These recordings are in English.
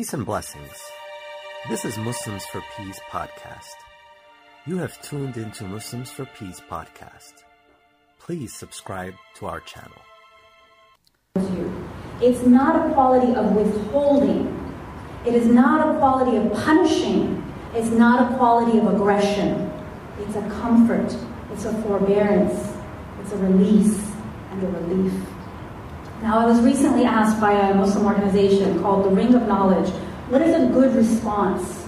Peace and blessings. This is Muslims for Peace podcast. You have tuned into Muslims for Peace podcast. Please subscribe to our channel. It's not a quality of withholding. It is not a quality of punishing. It's not a quality of aggression. It's a comfort. It's a forbearance. It's a release and a relief. Now, I was recently asked by a Muslim organization called the Ring of Knowledge, what is a good response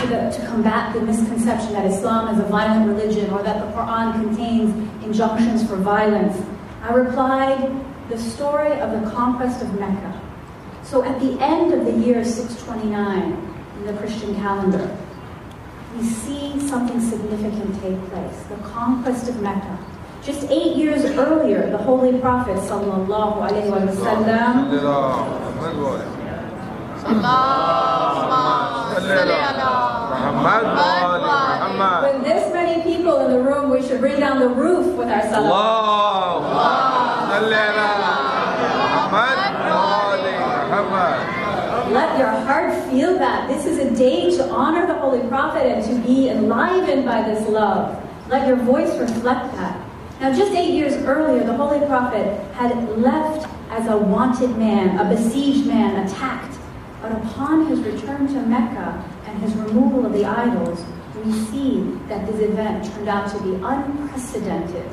to, the, to combat the misconception that Islam is a violent religion or that the Quran contains injunctions for violence? I replied, the story of the conquest of Mecca. So at the end of the year 629 in the Christian calendar, we see something significant take place, the conquest of Mecca. Just eight years earlier, the Holy Prophet sallallahu alaihi wasallam with this many people in the room, we should bring down the roof with our salah. Let your heart feel that. This is a day to honor the Holy Prophet and to be enlivened by this love. Let your voice reflect that. Now, just eight years earlier, the Holy Prophet had left as a wanted man, a besieged man, attacked. But upon his return to Mecca and his removal of the idols, we see that this event turned out to be unprecedented.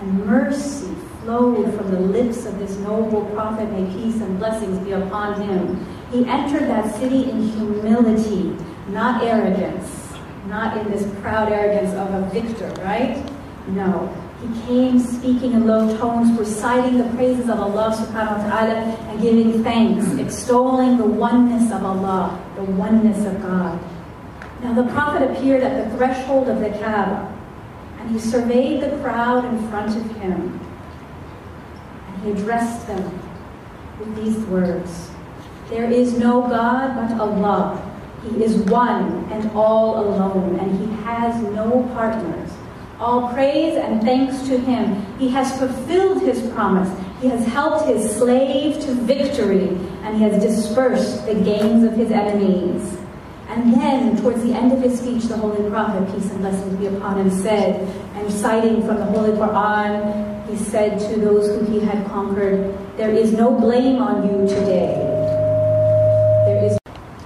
And mercy flowed from the lips of this noble prophet, may peace and blessings be upon him. He entered that city in humility, not arrogance, not in this proud arrogance of a victor, right? No. He came speaking in low tones, reciting the praises of Allah subhanahu wa ta'ala and giving thanks, extolling the oneness of Allah, the oneness of God. Now the Prophet appeared at the threshold of the Kaaba and he surveyed the crowd in front of him and he addressed them with these words. There is no God but Allah. He is one and all alone, and he has no partners. All praise and thanks to him. He has fulfilled his promise. He has helped his slave to victory, and he has dispersed the gains of his enemies. And then, towards the end of his speech, the Holy Prophet, peace and blessings be upon him, said, and citing from the Holy Quran, he said to those whom he had conquered, There is no blame on you today. There is.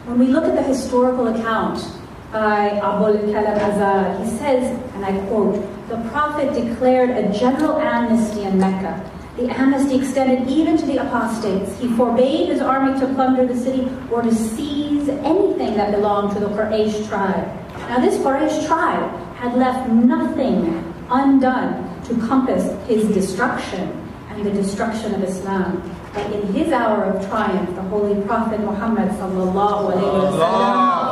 When we look at the historical account by Abul Kalam Azad, he says, and I quote, the Prophet declared a general amnesty in Mecca. The amnesty extended even to the apostates. He forbade his army to plunder the city or to seize anything that belonged to the Quraysh tribe. Now this Quraysh tribe had left nothing undone to compass his destruction and the destruction of Islam. But in his hour of triumph, the Holy Prophet Muhammad sallallahu alayhi wasallam,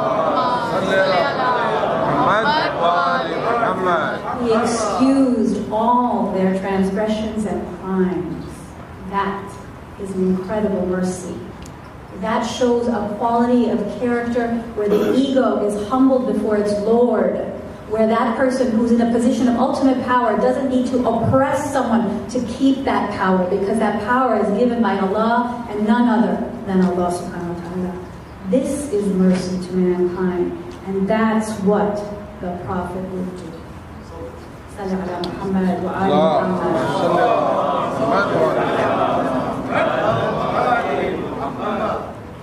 he excused all their transgressions and crimes. That is an incredible mercy. That shows a quality of character where the ego is humbled before its Lord, where that person who's in a position of ultimate power doesn't need to oppress someone to keep that power because that power is given by Allah and none other than Allah subhanahu wa ta'ala. This is mercy to mankind, and that's what the Prophet would do.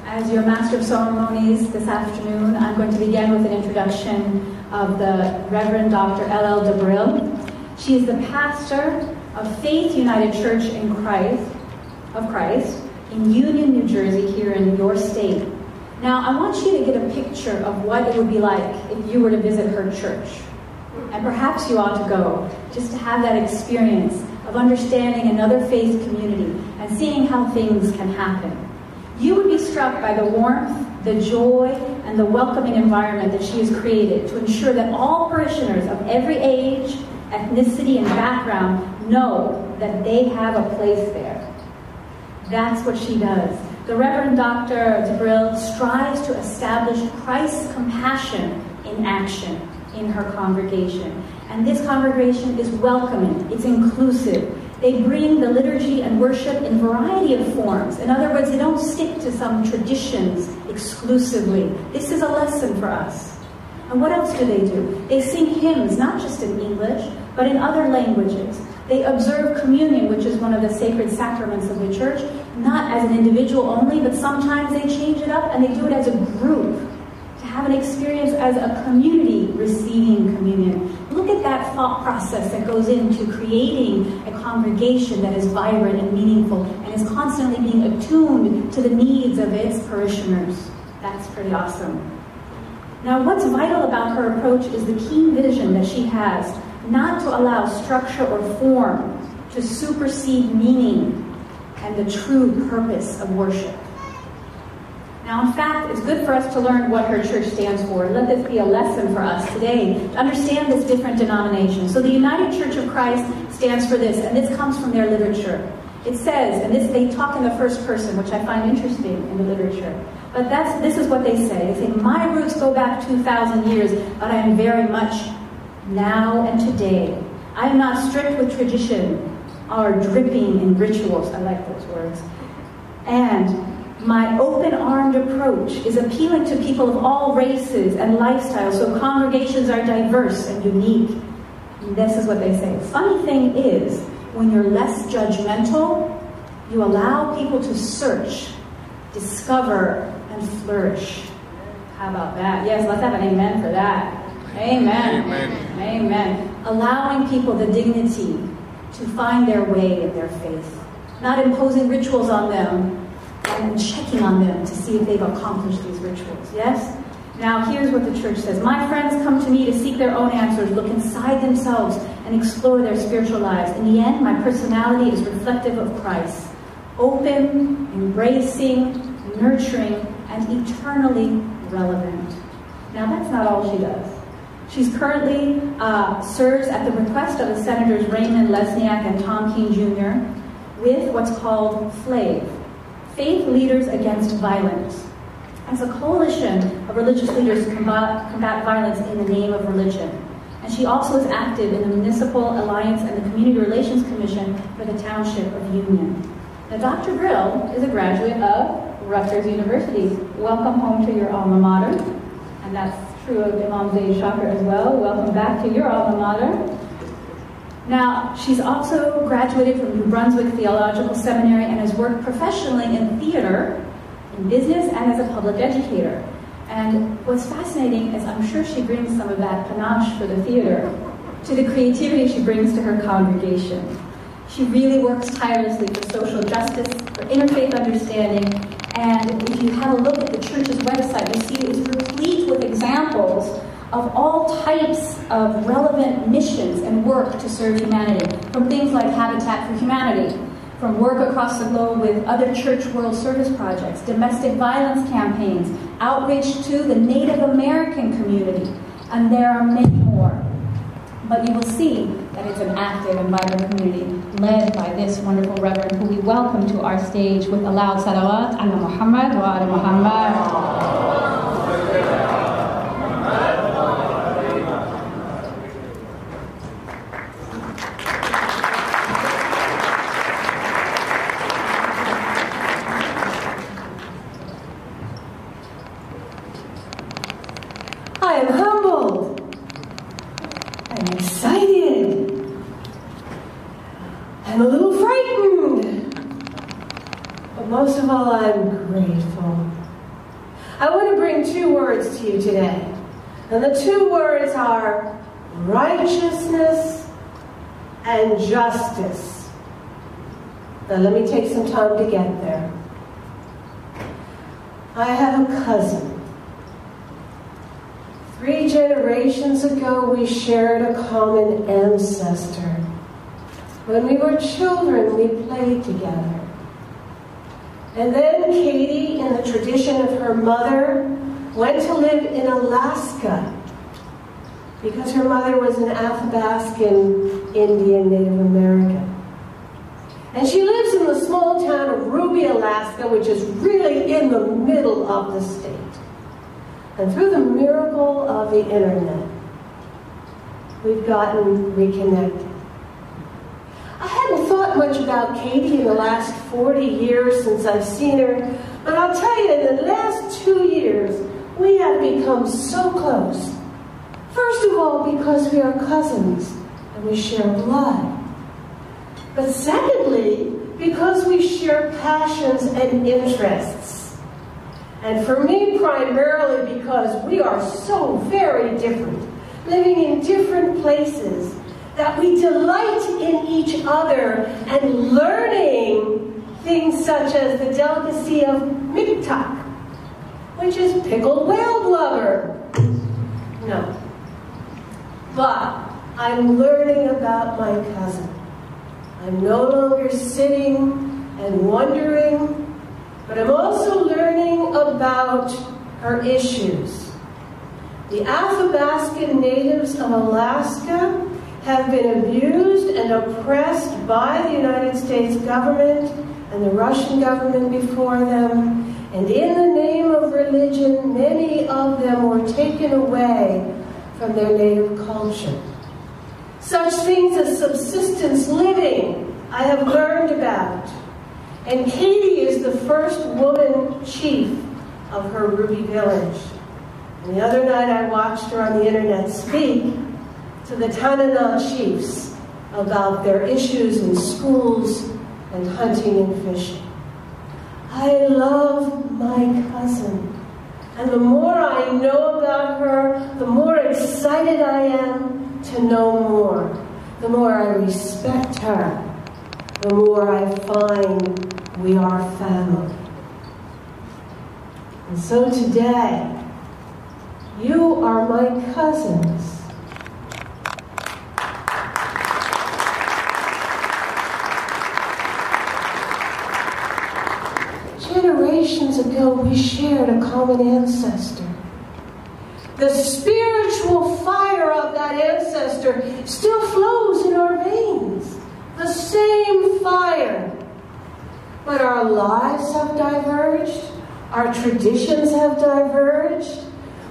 As your master of ceremonies this afternoon, I'm going to begin with an introduction of the Reverend Dr. L.L. DuBreuil. She is the pastor of Faith United Church in Christ, of Christ, in Union, New Jersey, here in your state. Now, I want you to get a picture of what it would be like if you were to visit her church. And perhaps you ought to go, just to have that experience of understanding another faith community and seeing how things can happen. You would be struck by the warmth, the joy, and the welcoming environment that she has created to ensure that all parishioners of every age, ethnicity, and background know that they have a place there. That's what she does. The Reverend Dr. DuBreuil strives to establish Christ's compassion in action in her congregation. And this congregation is welcoming, it's inclusive, They bring the liturgy and worship in variety of forms. In other words, they don't stick to some traditions exclusively. This is a lesson for us. And what else do they do? They sing hymns, not just in English, but in other languages. They observe communion, which is one of the sacred sacraments of the church, not as an individual only, but sometimes they change it up and they do it as a group to have an experience as a community receiving communion. Look at that thought process that goes into creating a congregation that is vibrant and meaningful and is constantly being attuned to the needs of its parishioners. That's pretty awesome. Now, what's vital about her approach is the keen vision that she has not to allow structure or form to supersede meaning and the true purpose of worship. Now, in fact, it's good for us to learn what her church stands for. Let this be a lesson for us today to understand this different denomination. So, the United Church of Christ stands for this, and this comes from their literature. It says, and this they talk in the first person, which I find interesting in the literature. But that's this is what they say. They say, My roots go back 2,000 years, but I am very much now and today. I am not strict with tradition or dripping in rituals. I like those words. And my open armed approach is appealing to people of all races and lifestyles, so congregations are diverse and unique. And this is what they say. Funny thing is, when you're less judgmental, you allow people to search, discover, and flourish. How about that? Yes, let's have an amen for that. Amen. Amen. Amen. Allowing people the dignity to find their way in their faith, not imposing rituals on them and checking on them to see if they've accomplished these rituals. Yes? Now, here's what the church says My friends come to me to seek their own answers, look inside themselves, and explore their spiritual lives. In the end, my personality is reflective of Christ open, embracing, nurturing, and eternally relevant. Now, that's not all she does. She's currently uh, serves at the request of the senators Raymond Lesniak and Tom Kean Jr. with what's called FLAVE, Faith Leaders Against Violence. As a coalition of religious leaders to combat, combat violence in the name of religion. And she also is active in the Municipal Alliance and the Community Relations Commission for the Township of Union. Now, Dr. Brill is a graduate of Rutgers University. Welcome home to your alma mater. And that's true of Imam Zaid Shakir as well. Welcome back to your alma mater. Now, she's also graduated from New Brunswick Theological Seminary and has worked professionally in theater, in business, and as a public educator. And what's fascinating is I'm sure she brings some of that panache for the theater to the creativity she brings to her congregation. She really works tirelessly for social justice, for interfaith understanding, and if you have a look at the church's website, you see it's examples of all types of relevant missions and work to serve humanity, from things like Habitat for Humanity, from work across the globe with other church world service projects, domestic violence campaigns, outreach to the Native American community, and there are many more. But you will see that it's an active and vibrant community led by this wonderful reverend who we welcome to our stage with a loud salawat ala Muhammad wa ala Muhammad. I am humbled. I'm excited. I'm a little frightened. But most of all, I'm grateful. I want to bring two words to you today. And the two words are righteousness and justice. Now, let me take some time to get there. I have a cousin Three generations ago, we shared a common ancestor. When we were children, we played together. And then Katie, in the tradition of her mother, went to live in Alaska because her mother was an Athabascan Indian Native American. And she lives in the small town of Ruby, Alaska, which is really in the middle of the state. And through the miracle of the internet, we've gotten reconnected. I hadn't thought much about Katie in the last 40 years since I've seen her, but I'll tell you, in the last two years, we have become so close. First of all, because we are cousins and we share blood. But secondly, because we share passions and interests. And for me, primarily because we are so very different, living in different places, that we delight in each other and learning things such as the delicacy of muktuk, which is pickled whale blubber. No. But I'm learning about my cousin. I'm no longer sitting and wondering, but I'm also learning about her issues. The Athabascan natives of Alaska have been abused and oppressed by the United States government and the Russian government before them. And in the name of religion, many of them were taken away from their native culture. Such things as subsistence living, I have learned about. And Katie is the first woman chief of her Ruby village. And the other night I watched her on the internet speak to the Tanana chiefs about their issues in schools and hunting and fishing. I love my cousin. And the more I know about her, the more excited I am to know more. The more I respect her, the more I find we are family. And so today, you are my cousins. Generations ago, we shared a common ancestor. The spiritual ancestor still flows in our veins. The same fire. But our lives have diverged. Our traditions have diverged.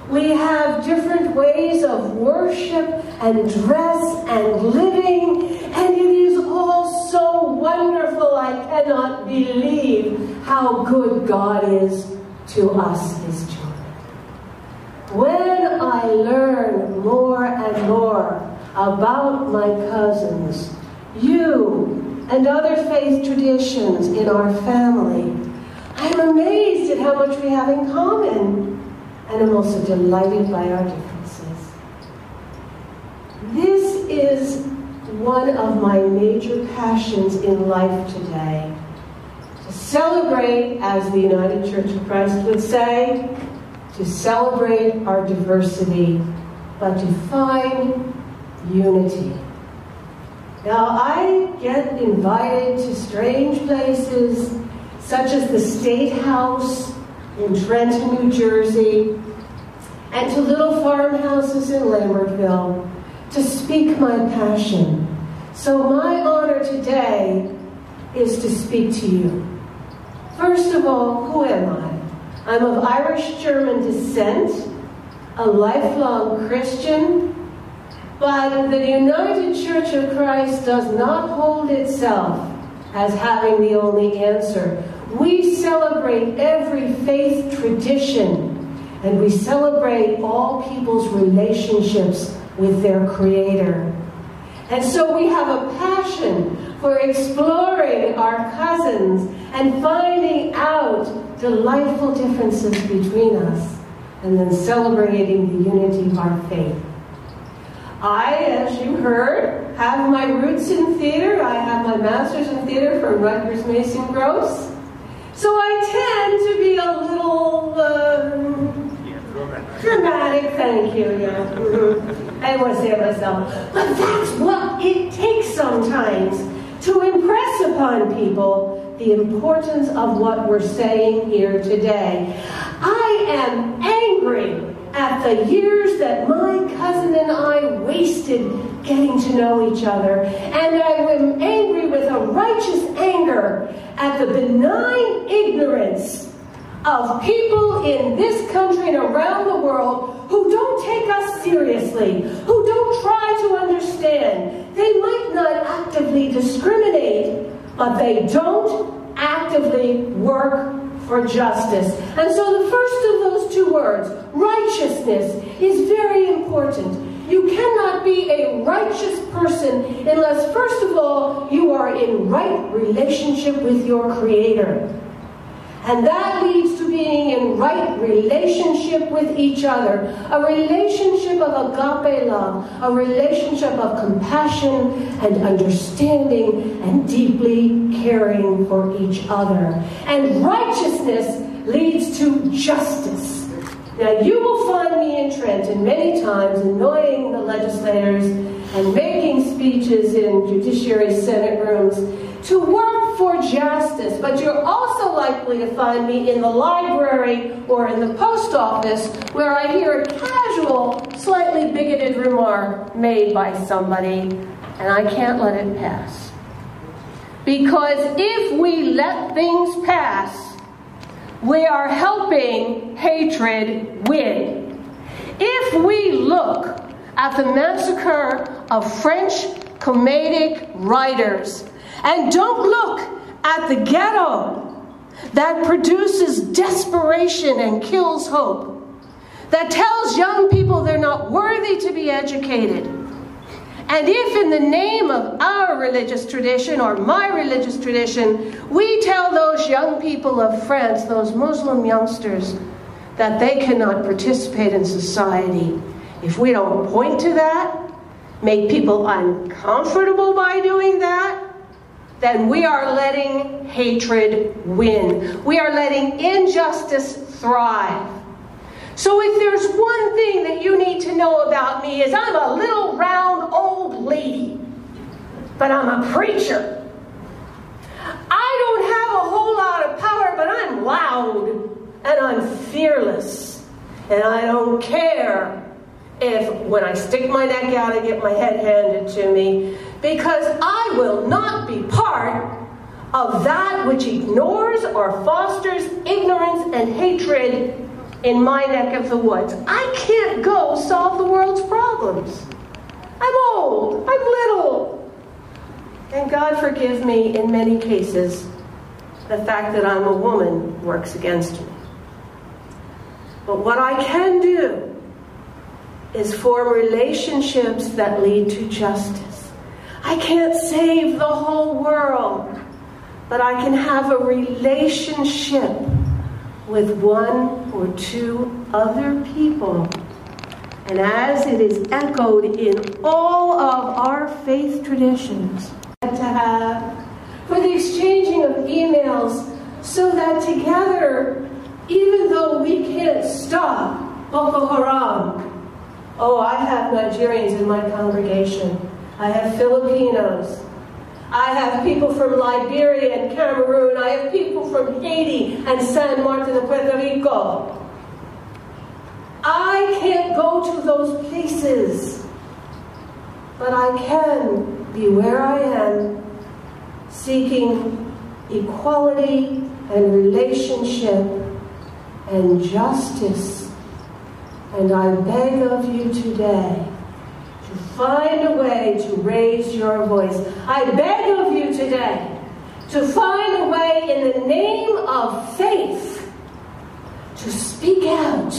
We have different ways of worship and dress and living, and it is all so wonderful. I cannot believe how good God is to us, His children. When I learn more and more about my cousins, you, and other faith traditions in our family, I'm amazed at how much we have in common and I'm also delighted by our differences. This is one of my major passions in life today. To celebrate, as the United Church of Christ would say, to celebrate our diversity, but to find unity. Now, I get invited to strange places, such as the State House in Trenton, New Jersey, and to little farmhouses in Lambertville to speak my passion. So my honor today is to speak to you. First of all, who am I? I'm of Irish-German descent, a lifelong Christian, but the United Church of Christ does not hold itself as having the only answer. We celebrate every faith tradition and we celebrate all people's relationships with their Creator. And so we have a passion for exploring our cousins and finding delightful differences between us and then celebrating the unity of our faith. I, as you heard, have my roots in theater. I have my master's in theater from Rutgers Mason Gross. So I tend to be a little uh, dramatic, thank you, yeah. I want to say it myself. But that's what it takes sometimes to impress upon people the importance of what we're saying here today. I am angry at the years that my cousin and I wasted getting to know each other. And I am angry with a righteous anger at the benign ignorance of people in this country and around the world who don't take us seriously, who don't try to understand. They might not actively discriminate, but they don't actively work for justice. And so the first of those two words, righteousness, is very important. You cannot be a righteous person unless, first of all, you are in right relationship with your Creator. And that leads to being in right relationship with each other. A relationship of agape love, a relationship of compassion and understanding and deeply caring for each other. And righteousness leads to justice. Now, you will find me in Trenton many times annoying the legislators and making speeches in Judiciary Senate rooms to work for justice, but you're also likely to find me in the library or in the post office where I hear a casual, slightly bigoted remark made by somebody, and I can't let it pass. Because if we let things pass, we are helping hatred win. If we look at the massacre of French comedic writers and don't look at the ghetto that produces desperation and kills hope, that tells young people they're not worthy to be educated. And if, in the name of our religious tradition or my religious tradition, we tell those young people of France, those Muslim youngsters, that they cannot participate in society, if we don't point to that, make people uncomfortable by doing that, then we are letting hatred win. We are letting injustice thrive. So if there's one thing that you need to know about me is I'm a little round old lady, but I'm a preacher. I don't have a whole lot of power, but I'm loud and I'm fearless. And I don't care if when I stick my neck out I get my head handed to me, because I will not be part of that which ignores or fosters ignorance and hatred in my neck of the woods. I can't go solve the world's problems. I'm old, I'm little. And God forgive me in many cases, the fact that I'm a woman works against me. But what I can do is form relationships that lead to justice. I can't save the whole world, but I can have a relationship with one or two other people. And as it is echoed in all of our faith traditions, to have uh, for the exchanging of emails so that together, even though we can't stop Boko Haram, Oh, I have Nigerians in my congregation. I have Filipinos. I have people from Liberia and Cameroon. I have people from Haiti and San Martin of Puerto Rico. I can't go to those places, but I can be where I am, seeking equality and relationship and justice and I beg of you today to find a way to raise your voice. I beg of you today to find a way in the name of faith to speak out.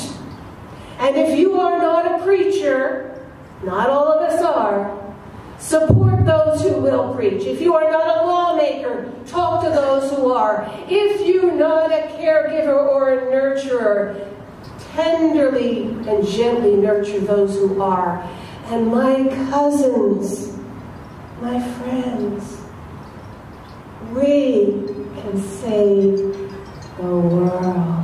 And if you are not a preacher, not all of us are, support those who will preach. If you are not a lawmaker, talk to those who are. If you're not a caregiver or a nurturer, tenderly and gently nurture those who are. And my cousins, my friends, we can save the world.